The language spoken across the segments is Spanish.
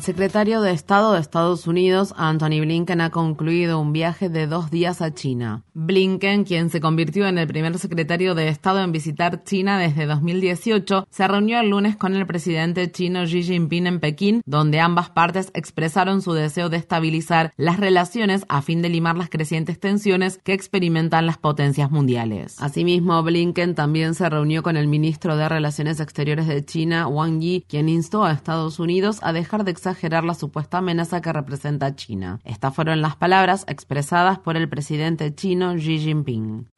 El secretario de Estado de Estados Unidos, Anthony Blinken, ha concluido un viaje de dos días a China. Blinken, quien se convirtió en el primer secretario de Estado en visitar China desde 2018, se reunió el lunes con el presidente chino Xi Jinping en Pekín, donde ambas partes expresaron su deseo de estabilizar las relaciones a fin de limar las crecientes tensiones que experimentan las potencias mundiales. Asimismo, Blinken también se reunió con el ministro de Relaciones Exteriores de China, Wang Yi, quien instó a Estados Unidos a dejar de exagerar la supuesta amenaza que representa China. Estas fueron las palabras expresadas por el presidente chino Xi Jinping.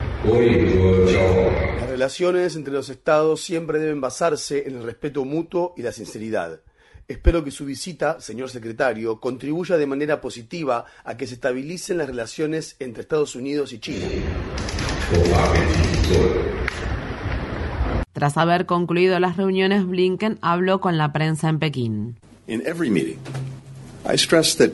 Las relaciones entre los estados siempre deben basarse en el respeto mutuo y la sinceridad. Espero que su visita, señor secretario, contribuya de manera positiva a que se estabilicen las relaciones entre Estados Unidos y China. Tras haber concluido las reuniones, Blinken habló con la prensa en Pekín. In every meeting, I stress that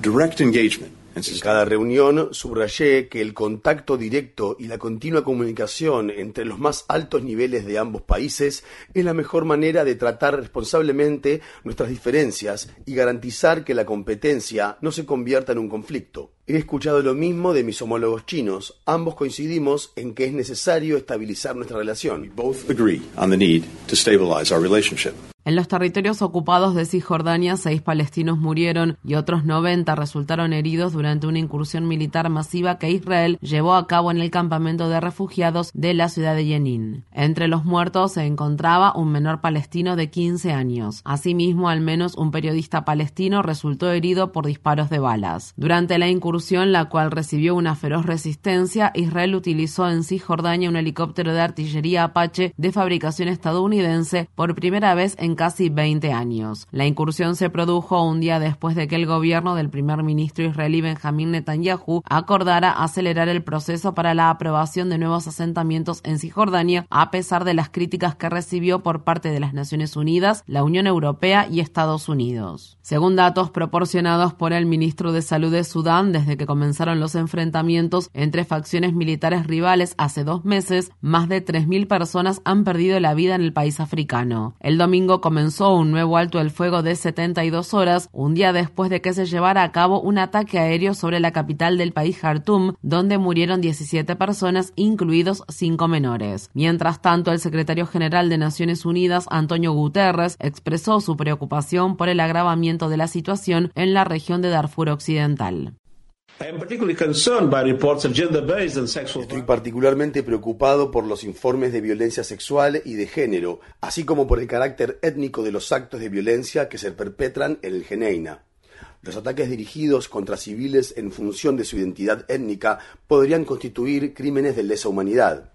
direct engagement en cada reunión subrayé que el contacto directo y la continua comunicación entre los más altos niveles de ambos países es la mejor manera de tratar responsablemente nuestras diferencias y garantizar que la competencia no se convierta en un conflicto. He escuchado lo mismo de mis homólogos chinos. Ambos coincidimos en que es necesario estabilizar nuestra relación. both agree on the need to stabilize our relationship. En los territorios ocupados de Cisjordania, seis palestinos murieron y otros 90 resultaron heridos durante una incursión militar masiva que Israel llevó a cabo en el campamento de refugiados de la ciudad de Jenin. Entre los muertos se encontraba un menor palestino de 15 años. Asimismo, al menos un periodista palestino resultó herido por disparos de balas. Durante la incursión, la cual recibió una feroz resistencia, Israel utilizó en Cisjordania un helicóptero de artillería Apache de fabricación estadounidense por primera vez en casi 20 años. La incursión se produjo un día después de que el gobierno del primer ministro israelí Benjamín Netanyahu acordara acelerar el proceso para la aprobación de nuevos asentamientos en Cisjordania, a pesar de las críticas que recibió por parte de las Naciones Unidas, la Unión Europea y Estados Unidos. Según datos proporcionados por el ministro de Salud de Sudán, desde que comenzaron los enfrentamientos entre facciones militares rivales hace dos meses, más de 3.000 personas han perdido la vida en el país africano. El domingo comenzó un nuevo alto el fuego de 72 horas, un día después de que se llevara a cabo un ataque aéreo sobre la capital del país Khartoum, donde murieron 17 personas, incluidos cinco menores. Mientras tanto, el secretario general de Naciones Unidas, Antonio Guterres, expresó su preocupación por el agravamiento de la situación en la región de Darfur Occidental. Estoy particularmente preocupado por los informes de violencia sexual y de género, así como por el carácter étnico de los actos de violencia que se perpetran en el Geneina. Los ataques dirigidos contra civiles en función de su identidad étnica podrían constituir crímenes de lesa humanidad.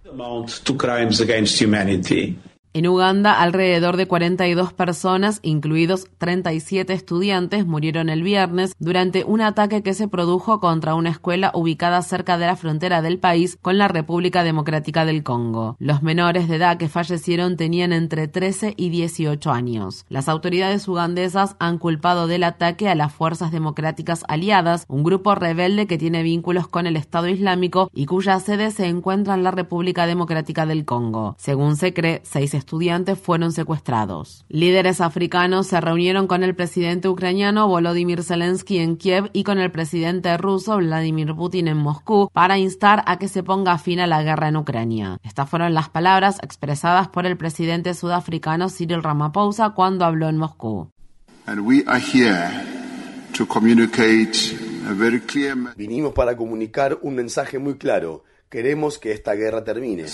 En Uganda, alrededor de 42 personas, incluidos 37 estudiantes, murieron el viernes durante un ataque que se produjo contra una escuela ubicada cerca de la frontera del país con la República Democrática del Congo. Los menores de edad que fallecieron tenían entre 13 y 18 años. Las autoridades ugandesas han culpado del ataque a las Fuerzas Democráticas Aliadas, un grupo rebelde que tiene vínculos con el Estado Islámico y cuya sede se encuentra en la República Democrática del Congo. Según se cree, seis estudiantes fueron secuestrados. Líderes africanos se reunieron con el presidente ucraniano Volodymyr Zelensky en Kiev y con el presidente ruso Vladimir Putin en Moscú para instar a que se ponga fin a la guerra en Ucrania. Estas fueron las palabras expresadas por el presidente sudafricano Cyril Ramaphosa cuando habló en Moscú. Vinimos para comunicar un mensaje muy claro. Queremos que esta guerra termine.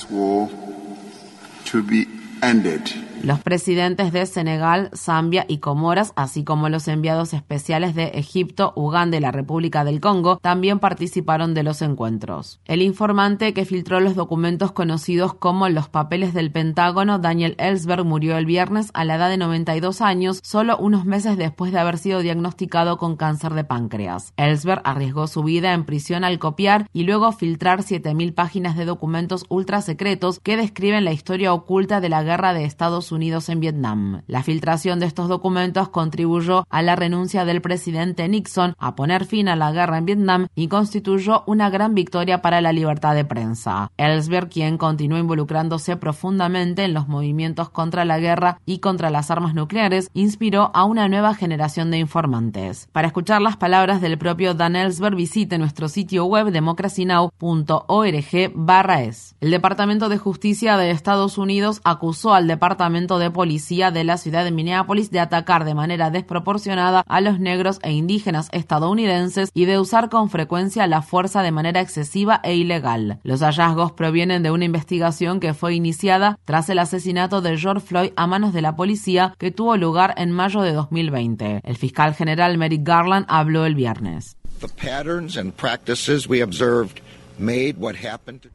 to be ended. Los presidentes de Senegal, Zambia y Comoras, así como los enviados especiales de Egipto, Uganda y la República del Congo, también participaron de los encuentros. El informante que filtró los documentos conocidos como los papeles del Pentágono, Daniel Ellsberg, murió el viernes a la edad de 92 años, solo unos meses después de haber sido diagnosticado con cáncer de páncreas. Ellsberg arriesgó su vida en prisión al copiar y luego filtrar 7.000 páginas de documentos ultra secretos que describen la historia oculta de la guerra de Estados Unidos en Vietnam. La filtración de estos documentos contribuyó a la renuncia del presidente Nixon a poner fin a la guerra en Vietnam y constituyó una gran victoria para la libertad de prensa. Ellsberg, quien continuó involucrándose profundamente en los movimientos contra la guerra y contra las armas nucleares, inspiró a una nueva generación de informantes. Para escuchar las palabras del propio Dan Ellsberg, visite nuestro sitio web democracynow.org/es. El Departamento de Justicia de Estados Unidos acusó al Departamento de Policía de la ciudad de Minneapolis de atacar de manera desproporcionada a los negros e indígenas estadounidenses y de usar con frecuencia la fuerza de manera excesiva e ilegal. Los hallazgos provienen de una investigación que fue iniciada tras el asesinato de George Floyd a manos de la policía que tuvo lugar en mayo de 2020. El fiscal general Merrick Garland habló el viernes.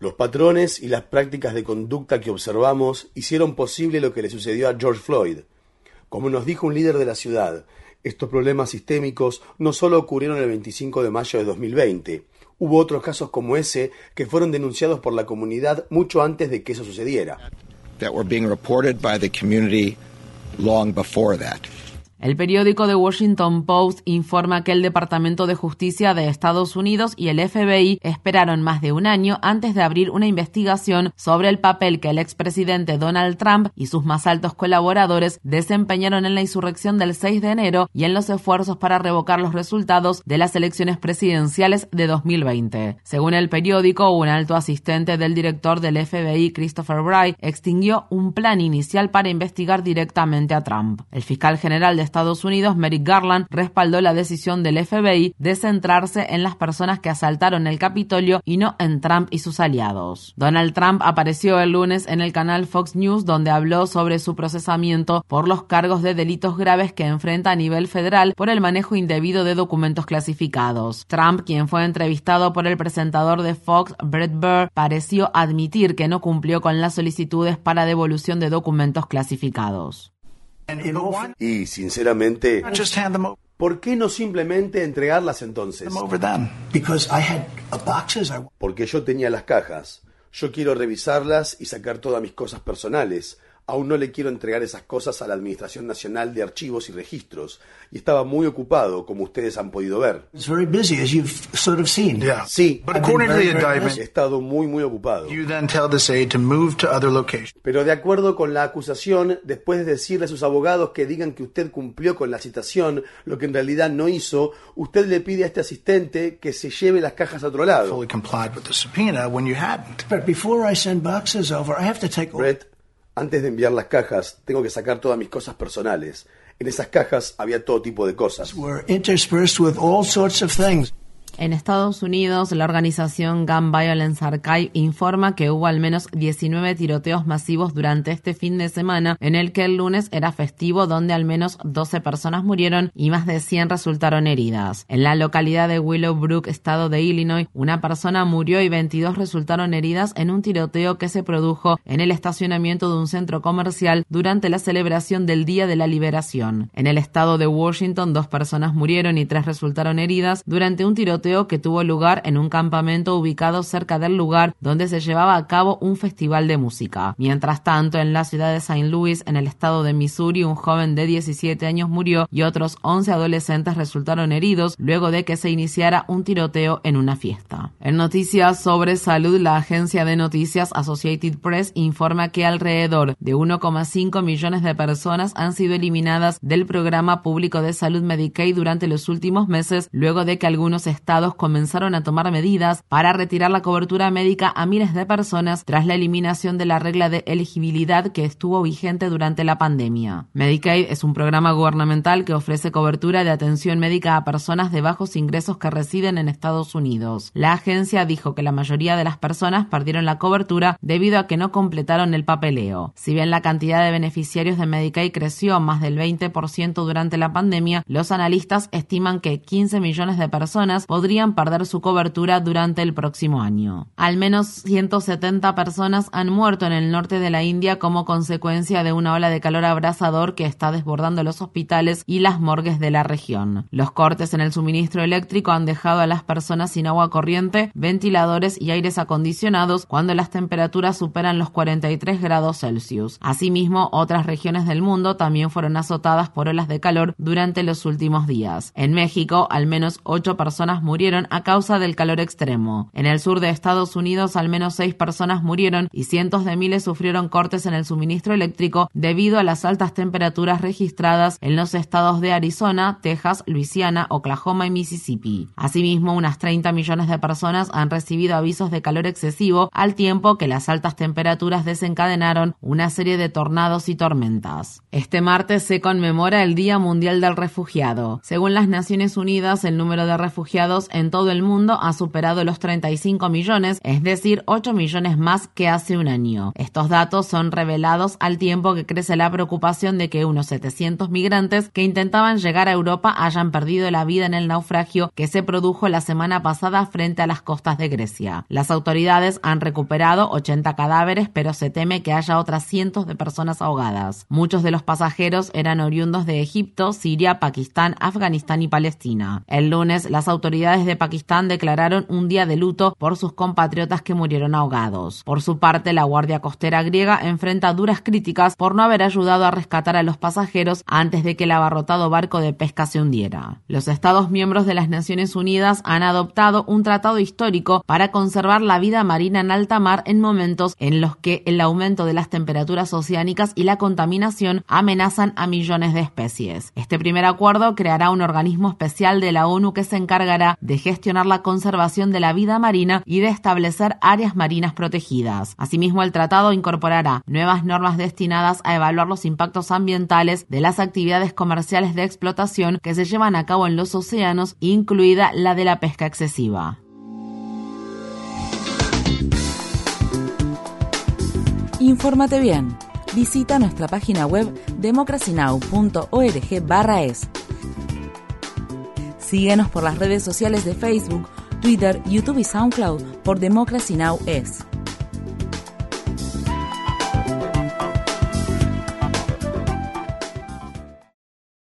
Los patrones y las prácticas de conducta que observamos hicieron posible lo que le sucedió a George Floyd. Como nos dijo un líder de la ciudad, estos problemas sistémicos no solo ocurrieron el 25 de mayo de 2020, hubo otros casos como ese que fueron denunciados por la comunidad mucho antes de que eso sucediera. El periódico The Washington Post informa que el Departamento de Justicia de Estados Unidos y el FBI esperaron más de un año antes de abrir una investigación sobre el papel que el expresidente Donald Trump y sus más altos colaboradores desempeñaron en la insurrección del 6 de enero y en los esfuerzos para revocar los resultados de las elecciones presidenciales de 2020. Según el periódico, un alto asistente del director del FBI, Christopher Wright, extinguió un plan inicial para investigar directamente a Trump. El fiscal general de Estados Unidos, Merrick Garland, respaldó la decisión del FBI de centrarse en las personas que asaltaron el Capitolio y no en Trump y sus aliados. Donald Trump apareció el lunes en el canal Fox News donde habló sobre su procesamiento por los cargos de delitos graves que enfrenta a nivel federal por el manejo indebido de documentos clasificados. Trump, quien fue entrevistado por el presentador de Fox, Brett Burr, pareció admitir que no cumplió con las solicitudes para devolución de documentos clasificados. Y sinceramente, ¿por qué no simplemente entregarlas entonces? Porque yo tenía las cajas. Yo quiero revisarlas y sacar todas mis cosas personales aún no le quiero entregar esas cosas a la Administración Nacional de Archivos y Registros y estaba muy ocupado, como ustedes han podido ver. Sí, he estado muy muy ocupado. Pero de acuerdo con la acusación, después de decirle a sus abogados que digan que usted cumplió con la citación, lo que en realidad no hizo, usted le pide a este asistente que se lleve las cajas a otro lado. Brett, antes de enviar las cajas, tengo que sacar todas mis cosas personales. En esas cajas había todo tipo de cosas. En Estados Unidos, la organización Gun Violence Archive informa que hubo al menos 19 tiroteos masivos durante este fin de semana, en el que el lunes era festivo, donde al menos 12 personas murieron y más de 100 resultaron heridas. En la localidad de Willowbrook, estado de Illinois, una persona murió y 22 resultaron heridas en un tiroteo que se produjo en el estacionamiento de un centro comercial durante la celebración del Día de la Liberación. En el estado de Washington, dos personas murieron y tres resultaron heridas durante un tiroteo que tuvo lugar en un campamento ubicado cerca del lugar donde se llevaba a cabo un festival de música. Mientras tanto, en la ciudad de St. Louis, en el estado de Missouri, un joven de 17 años murió y otros 11 adolescentes resultaron heridos luego de que se iniciara un tiroteo en una fiesta. En noticias sobre salud, la agencia de noticias Associated Press informa que alrededor de 1,5 millones de personas han sido eliminadas del programa público de salud Medicaid durante los últimos meses luego de que algunos estados comenzaron a tomar medidas para retirar la cobertura médica a miles de personas tras la eliminación de la regla de elegibilidad que estuvo vigente durante la pandemia. Medicaid es un programa gubernamental que ofrece cobertura de atención médica a personas de bajos ingresos que residen en Estados Unidos. La agencia dijo que la mayoría de las personas perdieron la cobertura debido a que no completaron el papeleo. Si bien la cantidad de beneficiarios de Medicaid creció más del 20% durante la pandemia, los analistas estiman que 15 millones de personas podrían perder su cobertura durante el próximo año. Al menos 170 personas han muerto en el norte de la India como consecuencia de una ola de calor abrasador que está desbordando los hospitales y las morgues de la región. Los cortes en el suministro eléctrico han dejado a las personas sin agua corriente, ventiladores y aires acondicionados cuando las temperaturas superan los 43 grados Celsius. Asimismo, otras regiones del mundo también fueron azotadas por olas de calor durante los últimos días. En México, al menos ocho personas murieron a causa del calor extremo. En el sur de Estados Unidos, al menos seis personas murieron y cientos de miles sufrieron cortes en el suministro eléctrico debido a las altas temperaturas registradas en los estados de Arizona, Texas, Luisiana, Oklahoma y Mississippi. Asimismo, unas 30 millones de personas han recibido avisos de calor excesivo al tiempo que las altas temperaturas desencadenaron una serie de tornados y tormentas. Este martes se conmemora el Día Mundial del Refugiado. Según las Naciones Unidas, el número de refugiados en todo el mundo ha superado los 35 millones, es decir, 8 millones más que hace un año. Estos datos son revelados al tiempo que crece la preocupación de que unos 700 migrantes que intentaban llegar a Europa hayan perdido la vida en el naufragio que se produjo la semana pasada frente a las costas de Grecia. Las autoridades han recuperado 80 cadáveres, pero se teme que haya otras cientos de personas ahogadas. Muchos de los pasajeros eran oriundos de Egipto, Siria, Pakistán, Afganistán y Palestina. El lunes, las de Pakistán declararon un día de luto por sus compatriotas que murieron ahogados. Por su parte, la Guardia Costera griega enfrenta duras críticas por no haber ayudado a rescatar a los pasajeros antes de que el abarrotado barco de pesca se hundiera. Los Estados miembros de las Naciones Unidas han adoptado un tratado histórico para conservar la vida marina en alta mar en momentos en los que el aumento de las temperaturas oceánicas y la contaminación amenazan a millones de especies. Este primer acuerdo creará un organismo especial de la ONU que se encargará de gestionar la conservación de la vida marina y de establecer áreas marinas protegidas. Asimismo, el tratado incorporará nuevas normas destinadas a evaluar los impactos ambientales de las actividades comerciales de explotación que se llevan a cabo en los océanos, incluida la de la pesca excesiva. Infórmate bien. Visita nuestra página web democracynow.org/es. Síguenos por las redes sociales de Facebook, Twitter, YouTube y SoundCloud por Democracy Now! es.